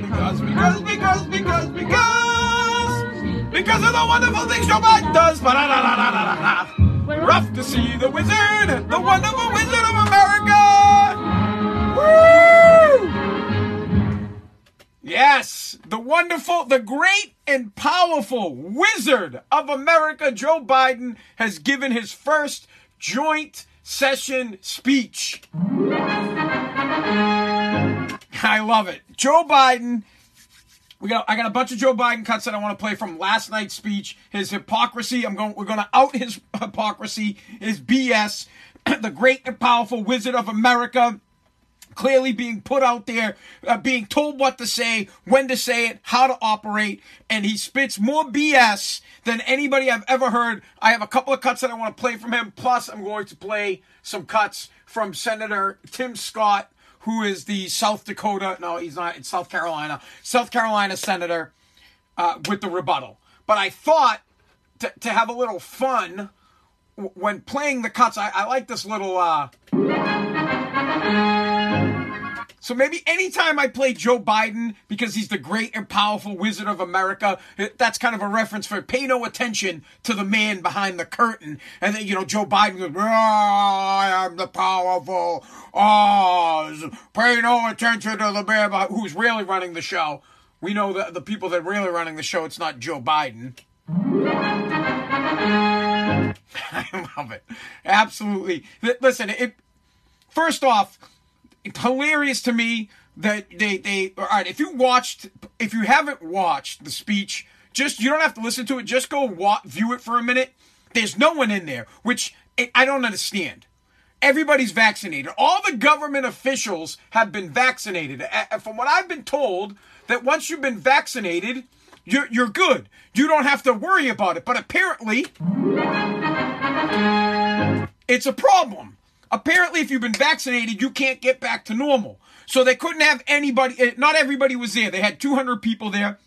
because, because, because, because, because, because of the wonderful things Joe Biden does. We're off to see the wizard, the wonderful wizard of America. Yes, the wonderful, the great and powerful wizard of America, Joe Biden, has given his first joint session speech. I love it. Joe Biden. We got. I got a bunch of Joe Biden cuts that I want to play from last night's speech. His hypocrisy. I'm going. We're going to out his hypocrisy. His BS. the great and powerful wizard of America. Clearly being put out there, uh, being told what to say, when to say it, how to operate, and he spits more BS than anybody I've ever heard. I have a couple of cuts that I want to play from him. Plus, I'm going to play some cuts from Senator Tim Scott who is the South Dakota, no, he's not, it's South Carolina, South Carolina senator uh, with the rebuttal. But I thought to, to have a little fun when playing the cuts, I, I like this little. Uh, so maybe anytime I play Joe Biden because he's the great and powerful wizard of America, that's kind of a reference for pay no attention to the man behind the curtain. And then, you know, Joe Biden goes, oh, I am the powerful Oz. Pay no attention to the man who's really running the show. We know that the people that are really running the show, it's not Joe Biden. I love it. Absolutely. Listen, it, first off, hilarious to me that they they all right. If you watched, if you haven't watched the speech, just you don't have to listen to it. Just go watch, view it for a minute. There's no one in there, which eh, I don't understand. Everybody's vaccinated. All the government officials have been vaccinated. From what I've been told, that once you've been vaccinated, you're, you're good. You don't have to worry about it. But apparently, it's a problem. Apparently, if you've been vaccinated, you can't get back to normal. So they couldn't have anybody, eh, not everybody was there. They had 200 people there.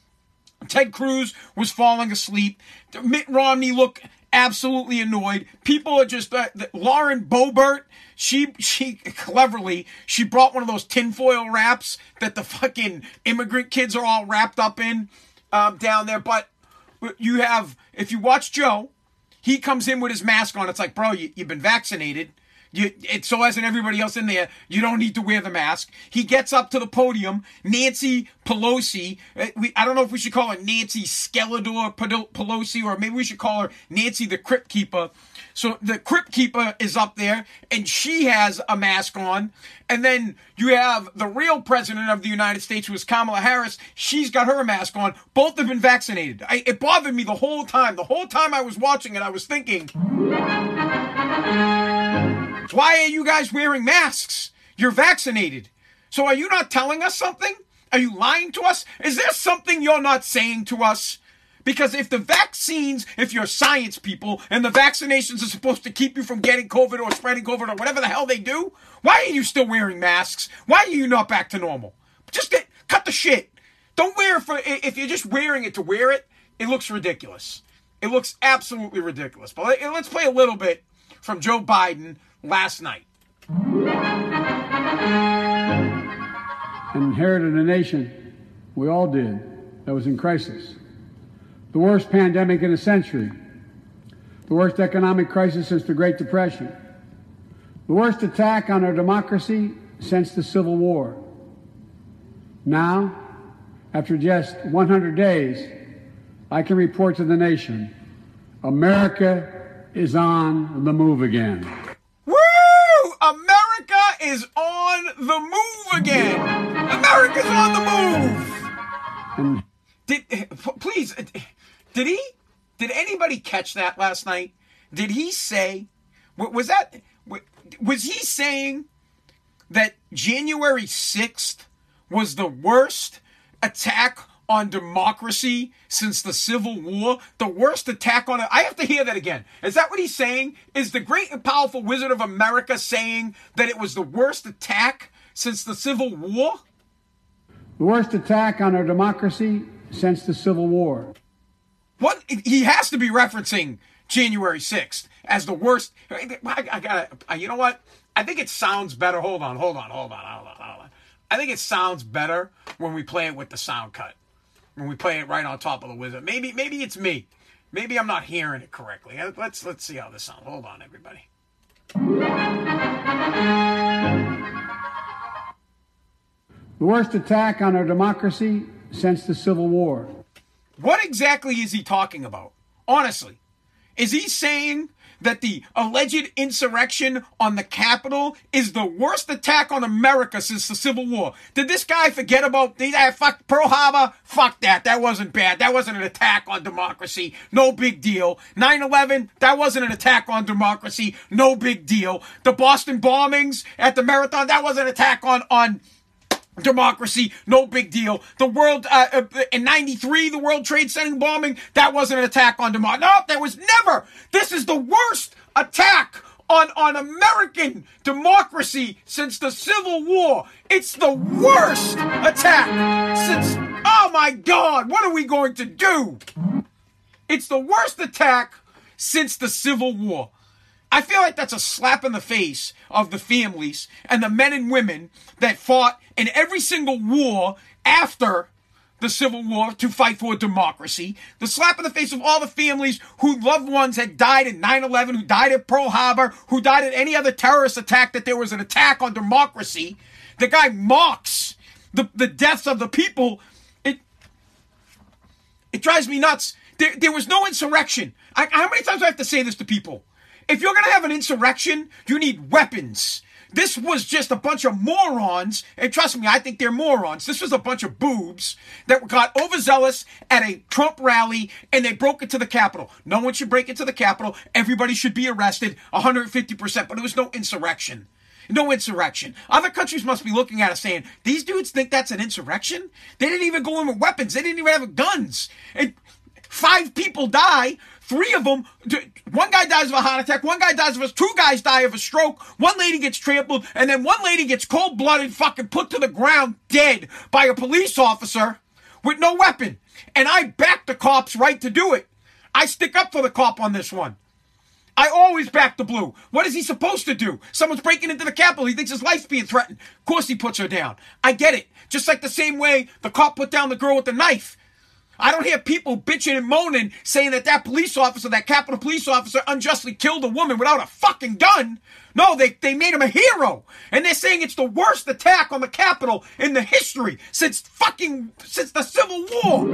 Ted Cruz was falling asleep. Mitt Romney looked absolutely annoyed. People are just, uh, Lauren Boebert, she, she cleverly, she brought one of those tinfoil wraps that the fucking immigrant kids are all wrapped up in um, down there. But you have, if you watch Joe, he comes in with his mask on. It's like, bro, you, you've been vaccinated. You, it, so as in everybody else in there, you don't need to wear the mask. He gets up to the podium. Nancy Pelosi, uh, we, I don't know if we should call her Nancy Skeletor Pelosi or maybe we should call her Nancy the Crypt Keeper. So the Crypt Keeper is up there and she has a mask on. And then you have the real president of the United States, who is Kamala Harris. She's got her mask on. Both have been vaccinated. I, it bothered me the whole time. The whole time I was watching it, I was thinking. Why are you guys wearing masks? You're vaccinated. So are you not telling us something? Are you lying to us? Is there something you're not saying to us? Because if the vaccines, if you're science people and the vaccinations are supposed to keep you from getting COVID or spreading COVID or whatever the hell they do, why are you still wearing masks? Why are you not back to normal? Just get, cut the shit. Don't wear it for, if you're just wearing it to wear it, it looks ridiculous. It looks absolutely ridiculous. But uh, let's play a little bit from Joe Biden last night. Inherited a nation, we all did, that was in crisis. The worst pandemic in a century. The worst economic crisis since the Great Depression. The worst attack on our democracy since the Civil War. Now, After just 100 days, I can report to the nation America is on the move again. Is on the move again. America's on the move. Hmm. Did eh, please eh, did he did anybody catch that last night? Did he say wa- was that was he saying that January 6th was the worst attack on democracy since the Civil War? The worst attack on it. I have to hear that again. Is that what he's saying? Is the great and powerful wizard of America saying that it was the worst attack since the Civil War? the worst attack on our democracy since the Civil War. What he has to be referencing January 6th as the worst. I, I gotta, you know what? I think it sounds better. Hold on, hold on, hold on, hold on, hold on. I think it sounds better when we play it with the sound cut. When we play it right on top of the wizard. Maybe, maybe it's me. Maybe I'm not hearing it correctly. Uh, Let's let's see how this sounds. Hold on, everybody. The worst attack on our democracy since the Civil War. What exactly is he talking about? Honestly, is he saying that the alleged insurrection on the Capitol is the worst attack on America since the Civil War? Did this guy forget about the uh, fuck Pearl Harbor? Fuck that. That wasn't bad. That wasn't an attack on democracy. No big deal. 9/11. That wasn't an attack on democracy. No big deal. The Boston bombings at the marathon. That was an attack on on democracy, no big deal. The world uh, uh, in '93, the World Trade Center bombing, that wasn't an attack on democracy. No, there was never. This is the worst attack on on American democracy since the Civil War. It's the worst attack since. Oh my God! What are we going to do? It's the worst attack since the Civil War. I feel like that's a slap in the face of the families and the men and women that fought in every single war after the Civil War to fight for democracy. The slap in the face of all the families whose loved ones had died in 9-11, who died at Pearl Harbor, who died at any other terrorist attack, that there was an attack on democracy. The guy mocks the, the deaths of the people. It, it drives me nuts. There, there was no insurrection. I, how many times do I have to say this to people? If you're going to have an insurrection, you need weapons. This was just a bunch of morons, and trust me, I think they're morons. This was a bunch of boobs that got overzealous at a Trump rally and they broke into the Capitol. No one should break into the Capitol. Everybody should be arrested 150%, but it was no insurrection. No insurrection. Other countries must be looking at us saying, these dudes think that's an insurrection? They didn't even go in with weapons. They didn't even have guns. And five people die. Three of them, one guy dies of a heart attack, one guy dies of a, two guys die of a stroke, one lady gets trampled, and then one lady gets cold blooded, fucking put to the ground dead by a police officer with no weapon. And I back the cop's right to do it. I stick up for the cop on this one. I always back the blue. What is he supposed to do? Someone's breaking into the Capitol. He thinks his life's being threatened. Of course he puts her down. I get it. Just like the same way the cop put down the girl with the knife. I don't hear people bitching and moaning saying that that police officer, that Capitol police officer, unjustly killed a woman without a fucking gun. No, they, they made him a hero. And they're saying it's the worst attack on the Capitol in the history since fucking, since the Civil War.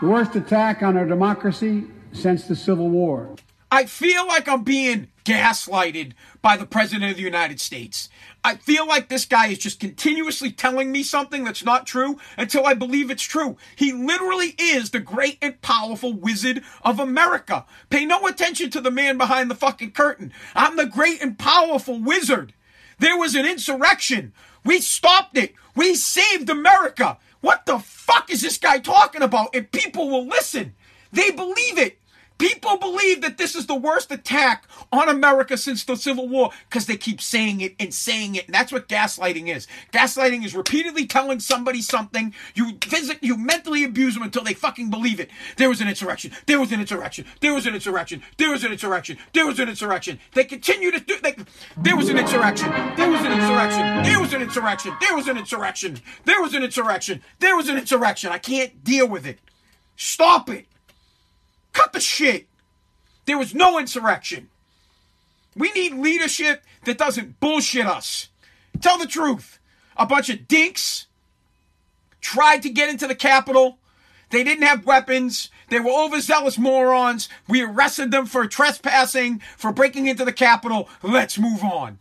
The worst attack on our democracy since the Civil War. I feel like I'm being gaslighted by the President of the United States. I feel like this guy is just continuously telling me something that's not true until I believe it's true. He literally is the great and powerful wizard of America. Pay no attention to the man behind the fucking curtain. I'm the great and powerful wizard. There was an insurrection. We stopped it. We saved America. What the fuck is this guy talking about? And people will listen. They believe it. People believe that this is the worst attack on America since the Civil War because they keep saying it and saying it. And that's what gaslighting is. Gaslighting is repeatedly telling somebody something. You visit, you mentally abuse them until they fucking believe it. There was an insurrection. There was an insurrection. There was an insurrection. There was an insurrection. There was an insurrection. They continue to do, they, there was an insurrection. There was an insurrection. There was an insurrection. There was an insurrection. There was an insurrection. There was an insurrection. I can't deal with it. Stop it. Cut the shit. There was no insurrection. We need leadership that doesn't bullshit us. Tell the truth. A bunch of dinks tried to get into the Capitol. They didn't have weapons. They were overzealous morons. We arrested them for trespassing, for breaking into the Capitol. Let's move on.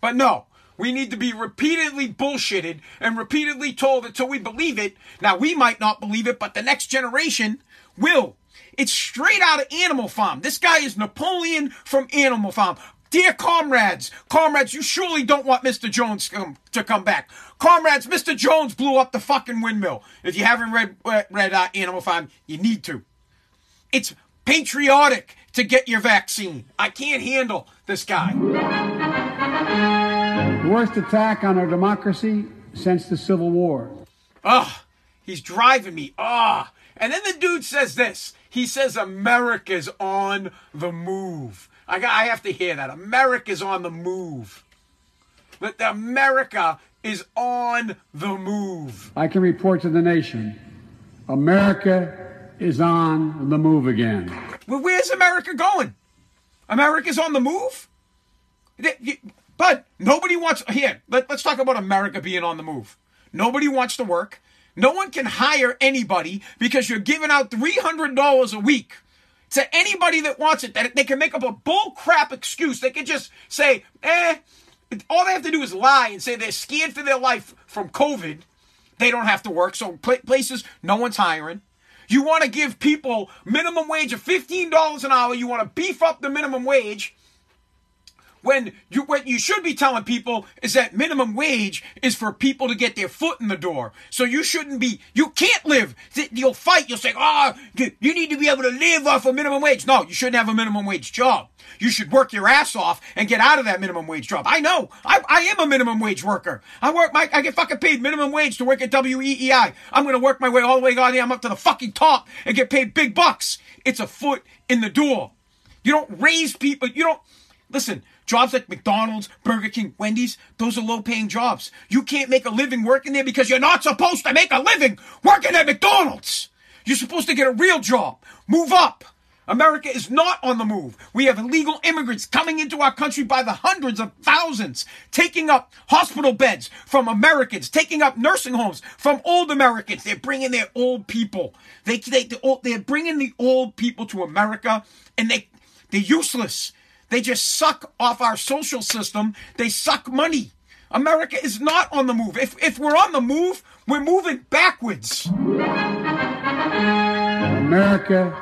But no, we need to be repeatedly bullshitted and repeatedly told until we believe it. Now, we might not believe it, but the next generation will. It's straight out of Animal Farm. This guy is Napoleon from Animal Farm. Dear comrades, comrades, you surely don't want Mr. Jones to come back. Comrades, Mr. Jones blew up the fucking windmill. If you haven't read read uh, Animal Farm, you need to. It's patriotic to get your vaccine. I can't handle this guy. The worst attack on our democracy since the Civil War. Ugh, he's driving me. Ugh. And then the dude says this. He says America's on the move. I, got, I have to hear that. America's on the move. That America is on the move. I can report to the nation America is on the move again. Well, where's America going? America's on the move? But nobody wants. Here, let, let's talk about America being on the move. Nobody wants to work. No one can hire anybody because you're giving out $300 a week to anybody that wants it, that they can make up a bull crap excuse. They can just say, eh, all they have to do is lie and say they're scared for their life from COVID. They don't have to work. So places, no one's hiring. You want to give people minimum wage of $15 an hour. You want to beef up the minimum wage when you what you should be telling people is that minimum wage is for people to get their foot in the door. So you shouldn't be you can't live. You'll fight. You'll say, "Oh, you need to be able to live off a minimum wage." No, you shouldn't have a minimum wage job. You should work your ass off and get out of that minimum wage job. I know. I, I am a minimum wage worker. I work my I get fucking paid minimum wage to work at WEEI. I'm going to work my way all the way down. I'm up to the fucking top and get paid big bucks. It's a foot in the door. You don't raise people. You don't listen. Jobs like McDonald's, Burger King, Wendy's, those are low paying jobs. You can't make a living working there because you're not supposed to make a living working at McDonald's. You're supposed to get a real job. Move up. America is not on the move. We have illegal immigrants coming into our country by the hundreds of thousands, taking up hospital beds from Americans, taking up nursing homes from old Americans. They're bringing their old people. They, they, they're bringing the old people to America and they, they're useless. They just suck off our social system. They suck money. America is not on the move. If, if we're on the move, we're moving backwards. America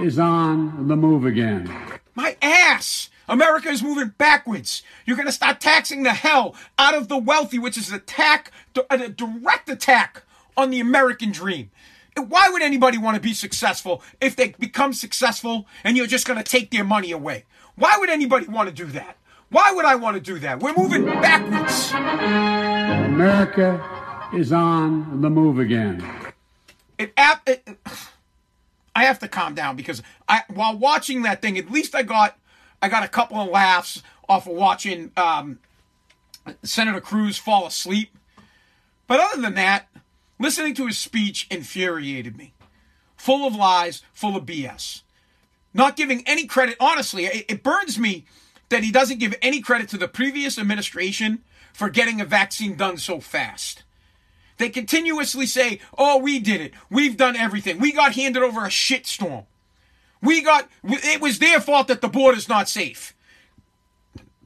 is on the move again. My ass! America is moving backwards. You're going to start taxing the hell out of the wealthy, which is an attack, a direct attack on the American dream. Why would anybody want to be successful if they become successful and you're just going to take their money away? Why would anybody want to do that? Why would I want to do that? We're moving backwards. America is on the move again. It, it, I have to calm down because I, while watching that thing, at least I got, I got a couple of laughs off of watching um, Senator Cruz fall asleep. But other than that, listening to his speech infuriated me. Full of lies, full of BS not giving any credit. Honestly, it, it burns me that he doesn't give any credit to the previous administration for getting a vaccine done so fast. They continuously say, oh, we did it. We've done everything. We got handed over a shitstorm. We got, it was their fault that the border's not safe.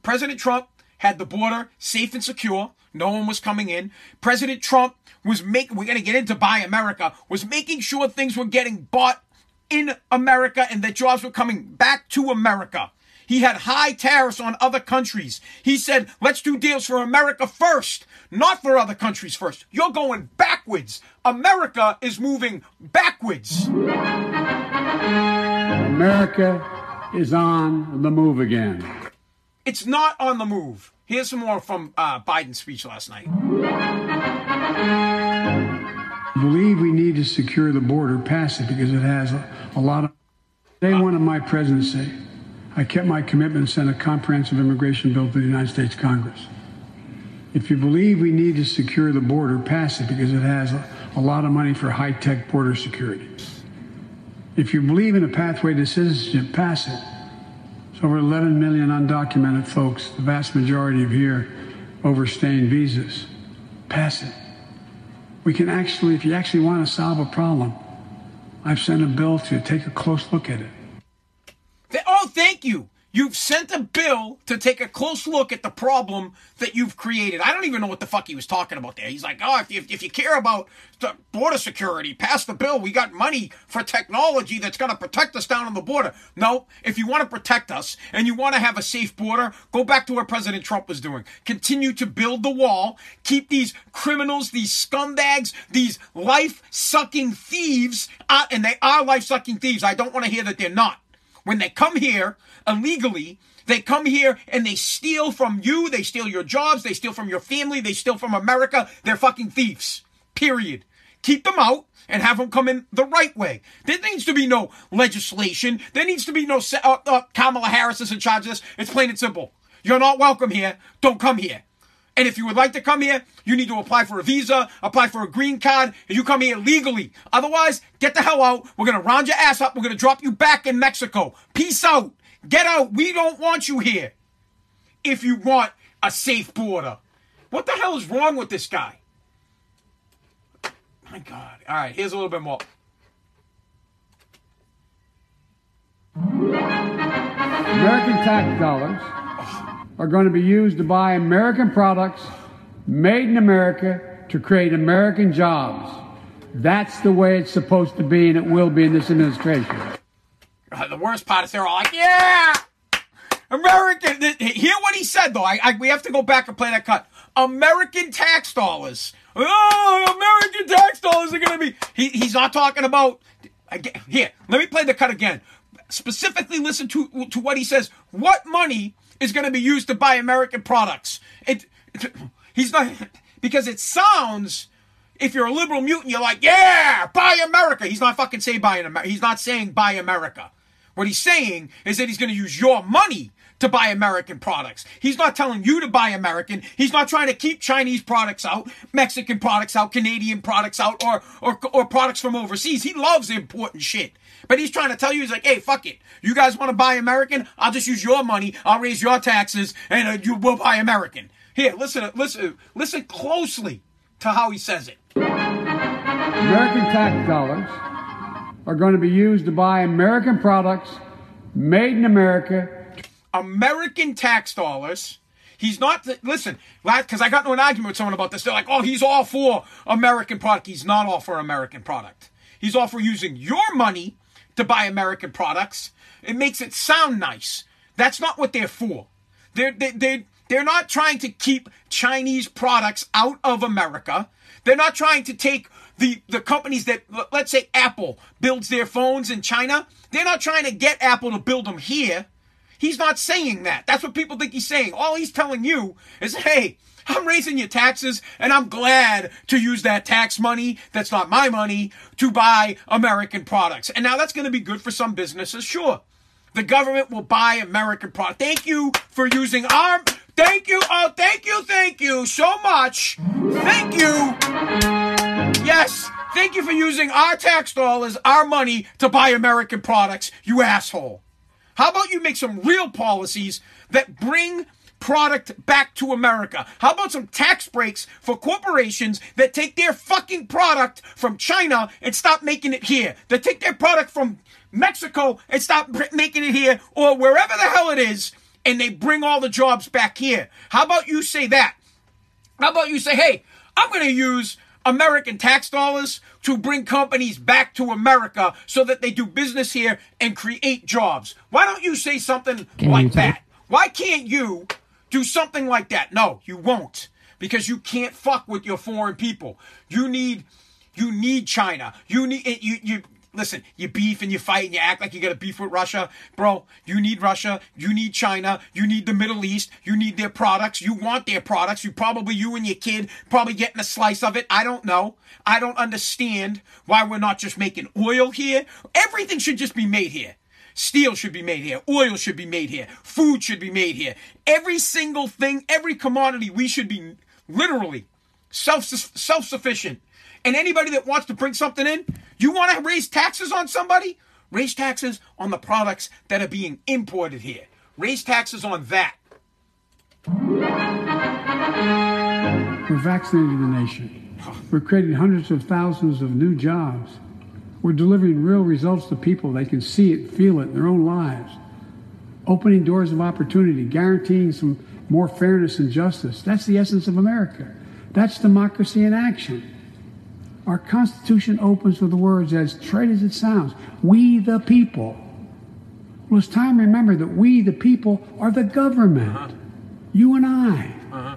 President Trump had the border safe and secure. No one was coming in. President Trump was making, we're going to get into Buy America, was making sure things were getting bought in America and that jobs were coming back to America. He had high tariffs on other countries. He said, let's do deals for America first, not for other countries first. You're going backwards. America is moving backwards. America is on the move again. It's not on the move. Here's some more from uh, Biden's speech last night believe we need to secure the border, pass it because it has a, a lot of. Day one of my presidency, I kept my commitment and sent a comprehensive immigration bill to the United States Congress. If you believe we need to secure the border, pass it because it has a, a lot of money for high tech border security. If you believe in a pathway to citizenship, pass it. It's over 11 million undocumented folks, the vast majority of here overstaying visas. Pass it. We can actually, if you actually want to solve a problem, I've sent a bill to take a close look at it. Oh, thank you. You've sent a bill to take a close look at the problem that you've created. I don't even know what the fuck he was talking about there. He's like, oh, if you, if you care about border security, pass the bill. We got money for technology that's going to protect us down on the border. No, if you want to protect us and you want to have a safe border, go back to what President Trump was doing. Continue to build the wall. Keep these criminals, these scumbags, these life sucking thieves, uh, and they are life sucking thieves. I don't want to hear that they're not. When they come here illegally, they come here and they steal from you, they steal your jobs, they steal from your family, they steal from America. They're fucking thieves. Period. Keep them out and have them come in the right way. There needs to be no legislation. There needs to be no uh, uh, Kamala Harris is in charge of this. It's plain and simple. You're not welcome here. Don't come here. And if you would like to come here, you need to apply for a visa, apply for a green card, and you come here legally. Otherwise, get the hell out. We're going to round your ass up. We're going to drop you back in Mexico. Peace out. Get out. We don't want you here. If you want a safe border. What the hell is wrong with this guy? My God. All right, here's a little bit more. American tax dollars are going to be used to buy American products made in America to create American jobs. That's the way it's supposed to be, and it will be in this administration. Uh, the worst part is they're all like, yeah, American. Hear what he said, though. I, I, we have to go back and play that cut. American tax dollars. Oh, American tax dollars are going to be. He, he's not talking about. Here, let me play the cut again. Specifically, listen to to what he says. What money is going to be used to buy American products. It, he's not because it sounds. If you're a liberal mutant, you're like, yeah, buy America. He's not fucking saying buy America. He's not saying buy America. What he's saying is that he's going to use your money to buy American products. He's not telling you to buy American. He's not trying to keep Chinese products out, Mexican products out, Canadian products out, or or, or products from overseas. He loves importing shit. But he's trying to tell you, he's like, hey, fuck it. You guys want to buy American? I'll just use your money. I'll raise your taxes, and uh, you will buy American. Here, listen, listen, listen closely to how he says it. American tax dollars are going to be used to buy American products made in America. American tax dollars. He's not, listen, because I got into an argument with someone about this. They're like, oh, he's all for American product. He's not all for American product. He's all for using your money to buy American products. It makes it sound nice. That's not what they're for. They're, they, they, they're not trying to keep Chinese products out of America. They're not trying to take the, the companies that, let's say Apple builds their phones in China. They're not trying to get Apple to build them here. He's not saying that. That's what people think he's saying. All he's telling you is, hey, I'm raising your taxes and I'm glad to use that tax money that's not my money to buy American products. And now that's going to be good for some businesses, sure. The government will buy American products. Thank you for using our Thank you. Oh, thank you. Thank you so much. Thank you. Yes. Thank you for using our tax dollars, our money to buy American products, you asshole. How about you make some real policies that bring product back to America? How about some tax breaks for corporations that take their fucking product from China and stop making it here? That take their product from Mexico and stop making it here or wherever the hell it is and they bring all the jobs back here. How about you say that? How about you say, hey, I'm going to use American tax dollars to bring companies back to America so that they do business here and create jobs. Why don't you say something Can like that? Why can't you do something like that. No, you won't. Because you can't fuck with your foreign people. You need you need China. You need you you listen, you beef and you fight and you act like you got a beef with Russia. Bro, you need Russia, you need China, you need the Middle East, you need their products, you want their products. You probably you and your kid probably getting a slice of it. I don't know. I don't understand why we're not just making oil here. Everything should just be made here. Steel should be made here. Oil should be made here. Food should be made here. Every single thing, every commodity, we should be literally self self sufficient. And anybody that wants to bring something in, you want to raise taxes on somebody? Raise taxes on the products that are being imported here. Raise taxes on that. We're vaccinating the nation. We're creating hundreds of thousands of new jobs. We're delivering real results to people. They can see it, feel it in their own lives. Opening doors of opportunity, guaranteeing some more fairness and justice. That's the essence of America. That's democracy in action. Our Constitution opens with the words as trite as it sounds We the people. Well, it's time to remember that we the people are the government. Uh-huh. You and I. Uh-huh.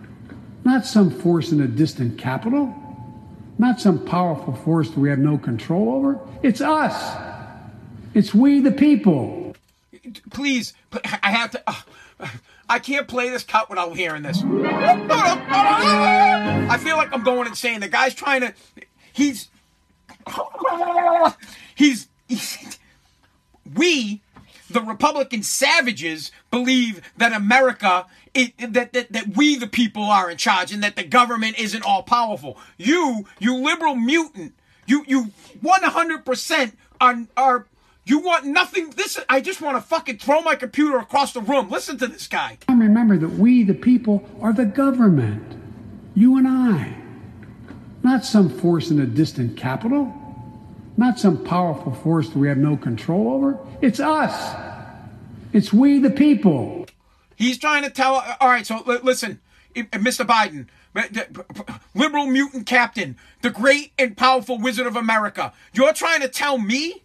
Not some force in a distant capital. Not some powerful force that we have no control over. It's us. It's we the people. Please, I have to. Uh, I can't play this cut without hearing this. I feel like I'm going insane. The guy's trying to. He's. He's. he's we, the Republican savages, believe that America it, that, that, that we the people are in charge and that the government isn't all powerful. You, you liberal mutant, you, you 100% are, are, you want nothing. This, I just want to fucking throw my computer across the room. Listen to this guy. Remember that we the people are the government. You and I. Not some force in a distant capital. Not some powerful force that we have no control over. It's us. It's we the people. He's trying to tell. All right, so listen, Mr. Biden, liberal mutant captain, the great and powerful wizard of America. You're trying to tell me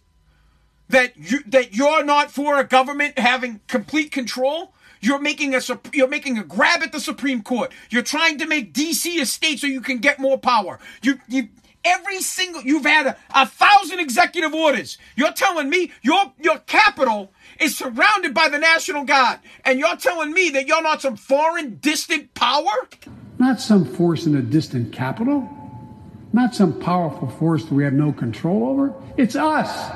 that you that you're not for a government having complete control. You're making a you're making a grab at the Supreme Court. You're trying to make DC a state so you can get more power. You you every single you've had a, a thousand executive orders. You're telling me your your capital is surrounded by the National Guard. And you're telling me that you're not some foreign, distant power? Not some force in a distant capital. Not some powerful force that we have no control over. It's us.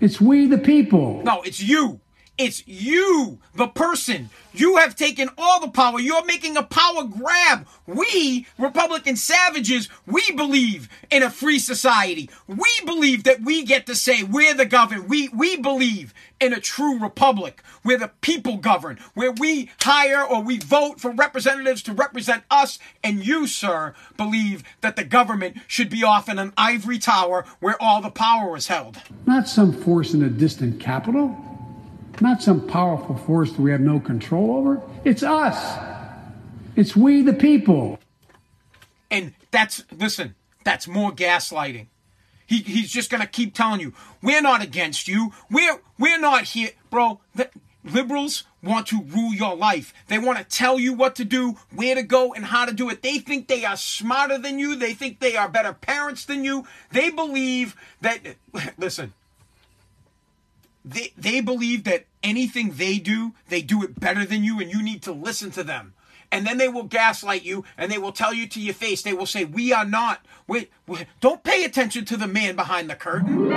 It's we the people. No, it's you. It's you, the person. You have taken all the power. You're making a power grab. We, Republican savages, we believe in a free society. We believe that we get to say we're the government. We, we believe in a true republic where the people govern, where we hire or we vote for representatives to represent us. And you, sir, believe that the government should be off in an ivory tower where all the power is held. Not some force in a distant capital not some powerful force that we have no control over. It's us. It's we the people. And that's, listen, that's more gaslighting. He, he's just going to keep telling you, we're not against you. We're, we're not here. Bro, the liberals want to rule your life. They want to tell you what to do, where to go, and how to do it. They think they are smarter than you. They think they are better parents than you. They believe that, listen, they they believe that anything they do, they do it better than you, and you need to listen to them. And then they will gaslight you, and they will tell you to your face. They will say, "We are not. Wait, wait don't pay attention to the man behind the curtain."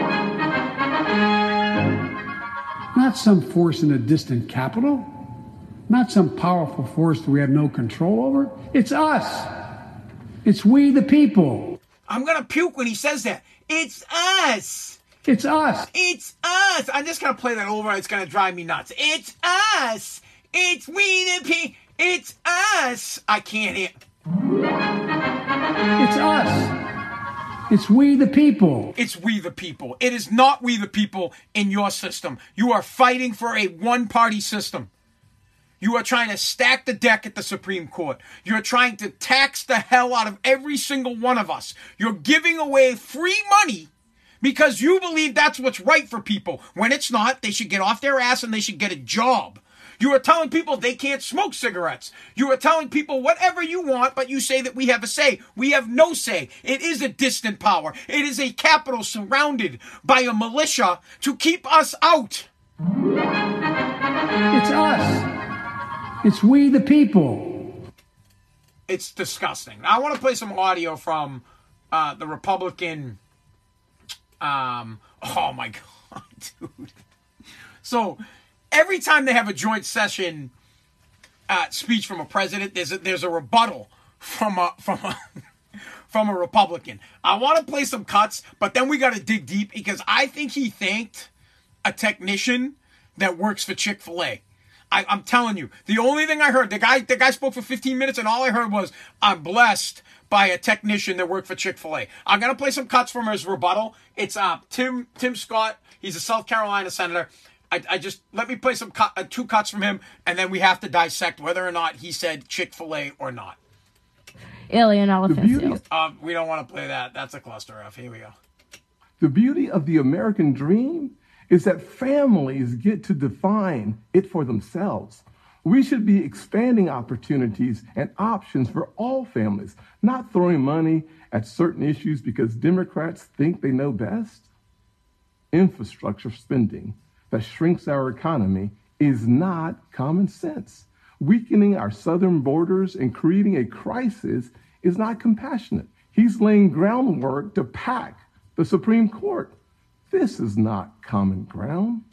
Not some force in a distant capital. Not some powerful force that we have no control over. It's us. It's we the people. I'm gonna puke when he says that. It's us. It's us. It's us. I'm just gonna play that over. It's gonna drive me nuts. It's us. It's we the people. It's us. I can't hear. It's us. It's we the people. It's we the people. It is not we the people in your system. You are fighting for a one party system. You are trying to stack the deck at the Supreme Court. You're trying to tax the hell out of every single one of us. You're giving away free money because you believe that's what's right for people. When it's not, they should get off their ass and they should get a job. You are telling people they can't smoke cigarettes. You are telling people whatever you want, but you say that we have a say. We have no say. It is a distant power. It is a capital surrounded by a militia to keep us out. It's us. It's we the people. It's disgusting. I want to play some audio from uh, the Republican um, oh my god, dude. So every time they have a joint session uh, speech from a president, there's a, there's a rebuttal from a from a from a Republican. I want to play some cuts, but then we got to dig deep because I think he thanked a technician that works for Chick Fil A. I, I'm telling you, the only thing I heard, the guy, the guy spoke for 15 minutes, and all I heard was, "I'm blessed by a technician that worked for Chick Fil A." I'm gonna play some cuts from his rebuttal. It's uh Tim Tim Scott. He's a South Carolina senator. I, I just let me play some cut, uh, two cuts from him, and then we have to dissect whether or not he said Chick Fil A or not. Alien elephant beauty- seals. Um, we don't want to play that. That's a cluster F. Here we go. The beauty of the American dream is that families get to define it for themselves. We should be expanding opportunities and options for all families, not throwing money at certain issues because Democrats think they know best. Infrastructure spending that shrinks our economy is not common sense. Weakening our southern borders and creating a crisis is not compassionate. He's laying groundwork to pack the Supreme Court. This is not common ground.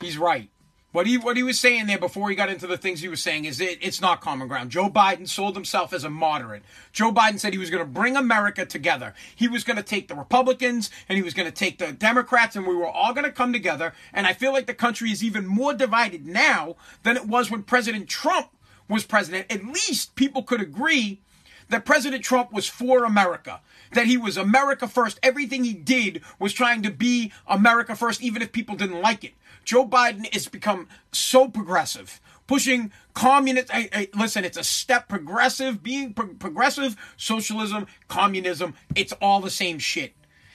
He's right. What he what he was saying there before he got into the things he was saying is it, it's not common ground. Joe Biden sold himself as a moderate. Joe Biden said he was going to bring America together. He was going to take the Republicans and he was going to take the Democrats and we were all going to come together. And I feel like the country is even more divided now than it was when President Trump was president. At least people could agree that President Trump was for America, that he was America first. Everything he did was trying to be America first, even if people didn't like it. Joe Biden has become so progressive, pushing communist. Listen, it's a step progressive, being pro- progressive, socialism, communism. It's all the same shit.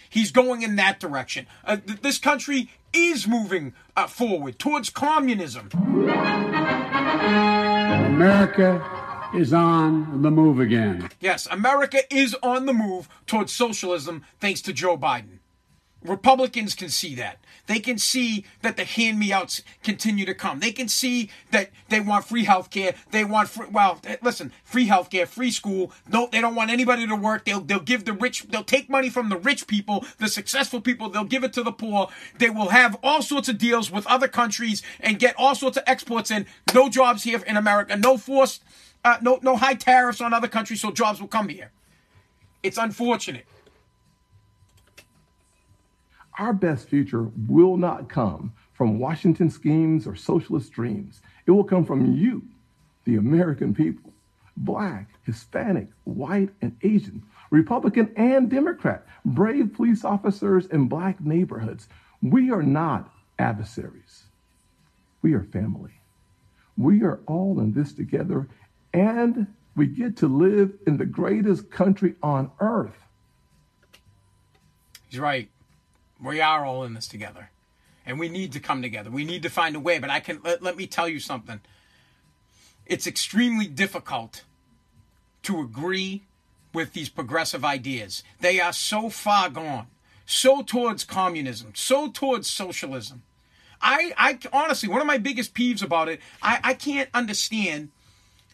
He's going in that direction. Uh, th- this country is moving uh, forward towards communism. America is on the move again. Yes, America is on the move towards socialism thanks to Joe Biden. Republicans can see that. They can see that the hand me outs continue to come. They can see that they want free health care. They want free, well, eh, listen, free health care, free school. No, they don't want anybody to work. They'll, they'll give the rich, they'll take money from the rich people, the successful people. They'll give it to the poor. They will have all sorts of deals with other countries and get all sorts of exports in. No jobs here in America. No forced, uh, no, no high tariffs on other countries. So jobs will come here. It's unfortunate. Our best future will not come from Washington schemes or socialist dreams. It will come from you, the American people, black, Hispanic, white, and Asian, Republican and Democrat, brave police officers in black neighborhoods. We are not adversaries. We are family. We are all in this together, and we get to live in the greatest country on earth. He's right. We are all in this together. And we need to come together. We need to find a way. But I can let, let me tell you something. It's extremely difficult to agree with these progressive ideas. They are so far gone, so towards communism, so towards socialism. I, I honestly, one of my biggest peeves about it, I, I can't understand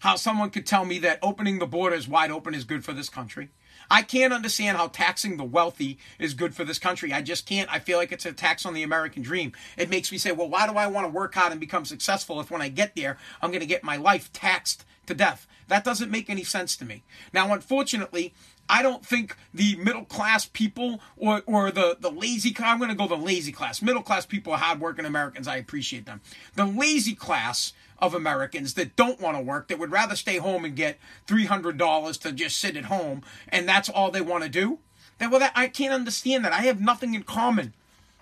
how someone could tell me that opening the borders wide open is good for this country. I can't understand how taxing the wealthy is good for this country. I just can't. I feel like it's a tax on the American dream. It makes me say, well, why do I want to work hard and become successful if when I get there, I'm going to get my life taxed to death? That doesn't make any sense to me. Now, unfortunately, I don't think the middle class people or, or the, the lazy I'm going to go the lazy class. Middle class people are hardworking Americans. I appreciate them. The lazy class of Americans that don't want to work, that would rather stay home and get $300 to just sit at home, and that's all they want to do, then, well, that, I can't understand that. I have nothing in common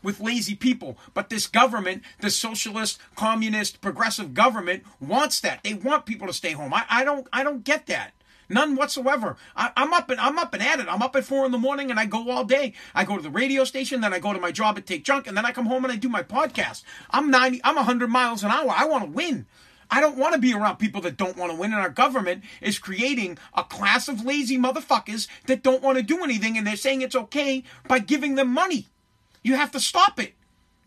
with lazy people. But this government, this socialist, communist, progressive government wants that. They want people to stay home. I, I don't I don't get that. None whatsoever. I, I'm up and I'm up and at it. I'm up at four in the morning and I go all day. I go to the radio station, then I go to my job at Take Junk, and then I come home and I do my podcast. I'm ninety. I'm hundred miles an hour. I want to win. I don't want to be around people that don't want to win, and our government is creating a class of lazy motherfuckers that don't want to do anything, and they're saying it's okay by giving them money. You have to stop it.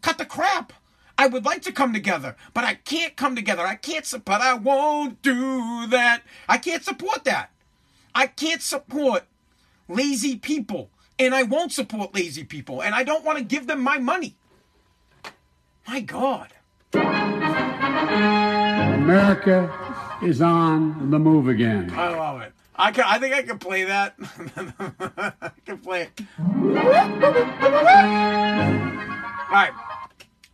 Cut the crap. I would like to come together, but I can't come together. I can't, but I won't do that. I can't support that. I can't support lazy people, and I won't support lazy people, and I don't want to give them my money. My God. America is on the move again. I love it. I can, I think I can play that. I can play it. All right.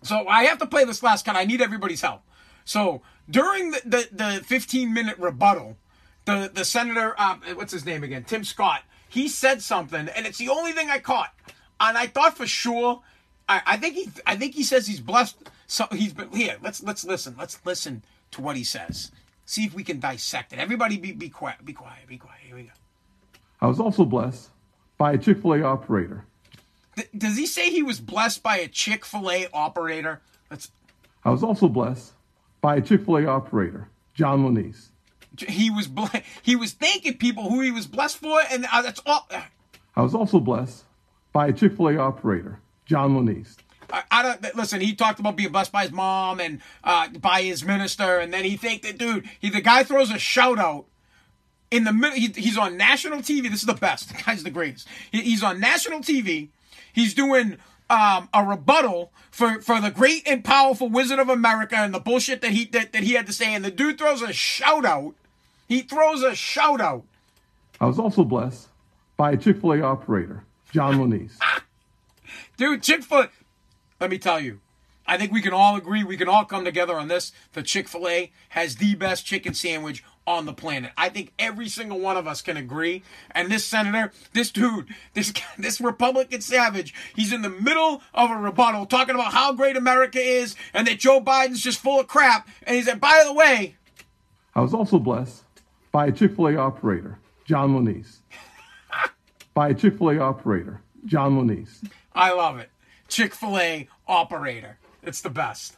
So I have to play this last cut. I need everybody's help. So during the, the, the 15 minute rebuttal, the, the senator, um, what's his name again? Tim Scott, he said something, and it's the only thing I caught. And I thought for sure, I, I think he, I think he says he's blessed. So he's been here. Let's let's listen. Let's listen to what he says. See if we can dissect it. Everybody, be be quiet. Be quiet. Be quiet. Here we go. I was also blessed by a Chick fil A operator. Th- does he say he was blessed by a Chick Fil A operator? Let's. I was also blessed by a Chick fil A operator, John Moniz. He was ble- he was thanking people who he was blessed for, and uh, that's all. I was also blessed by a Chick fil A operator, John Moniz. I, don't listen. He talked about being blessed by his mom and uh, by his minister, and then he thanked the dude. He the guy throws a shout out in the middle. He, he's on national TV. This is the best. The guy's the greatest. He, he's on national TV. He's doing um, a rebuttal for, for the great and powerful Wizard of America and the bullshit that he that, that he had to say. And the dude throws a shout out. He throws a shout out. I was also blessed by a Chick fil A operator, John Moniz. Dude, Chick fil. Let me tell you, I think we can all agree, we can all come together on this. The Chick fil A has the best chicken sandwich on the planet. I think every single one of us can agree. And this senator, this dude, this this Republican savage, he's in the middle of a rebuttal talking about how great America is and that Joe Biden's just full of crap. And he said, by the way, I was also blessed by a Chick fil A operator, John Moniz. by a Chick fil A operator, John Moniz. I love it. Chick fil A operator. It's the best.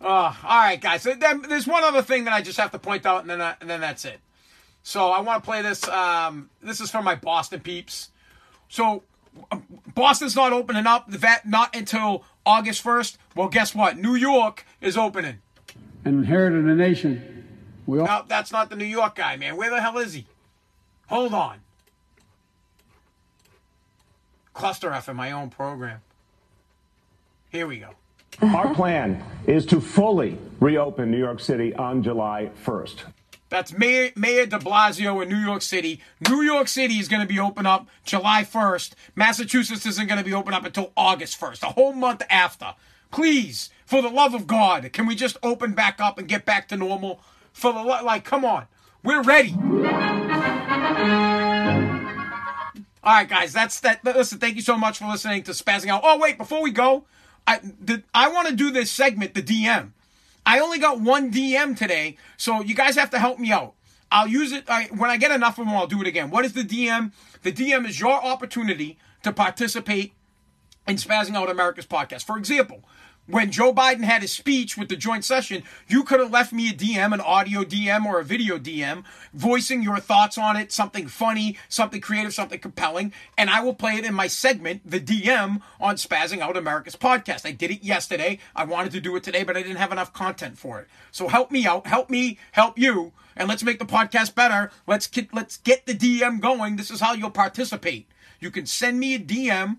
Uh, all right, guys. Then there's one other thing that I just have to point out, and then I, and then that's it. So I want to play this. Um, this is from my Boston peeps. So um, Boston's not opening up the vet not until August 1st. Well, guess what? New York is opening. and inherited a nation. We all No, that's not the New York guy, man. Where the hell is he? Hold on. Cluster F in my own program. Here we go. Our plan is to fully reopen New York City on July 1st. That's Mayor, Mayor de Blasio in New York City. New York City is going to be open up July 1st. Massachusetts isn't going to be open up until August 1st, a whole month after. Please, for the love of God, can we just open back up and get back to normal? For the lo- like, come on, we're ready. All right, guys, that's that. Listen, thank you so much for listening to Spazzing Out. Oh, wait, before we go, I the, I want to do this segment, the DM. I only got one DM today, so you guys have to help me out. I'll use it I, when I get enough of them. I'll do it again. What is the DM? The DM is your opportunity to participate in Spazzing Out America's podcast. For example, when Joe Biden had his speech with the joint session, you could have left me a DM, an audio DM or a video DM, voicing your thoughts on it, something funny, something creative, something compelling, and I will play it in my segment, the DM, on Spazzing Out America's podcast. I did it yesterday. I wanted to do it today, but I didn't have enough content for it. So help me out, help me, help you, and let's make the podcast better. Let's get let's get the DM going. This is how you'll participate. You can send me a DM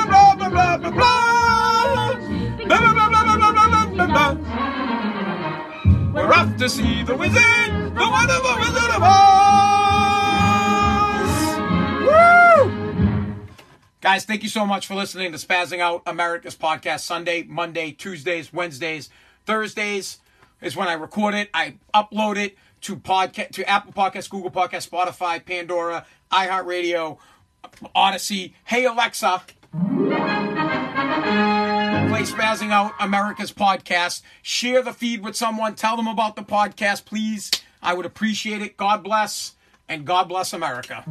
to see the wizard, the wonderful wizard of Oz. Woo! Guys, thank you so much for listening to Spazzing Out America's podcast Sunday, Monday, Tuesdays, Wednesdays, Thursdays is when I record it. I upload it to podcast to Apple Podcasts, Google Podcasts, Spotify, Pandora, iHeartRadio, Odyssey. Hey Alexa, play Spazzing Out America's podcast. Share the feed with someone. Tell them about the podcast, please. I would appreciate it. God bless, and God bless America.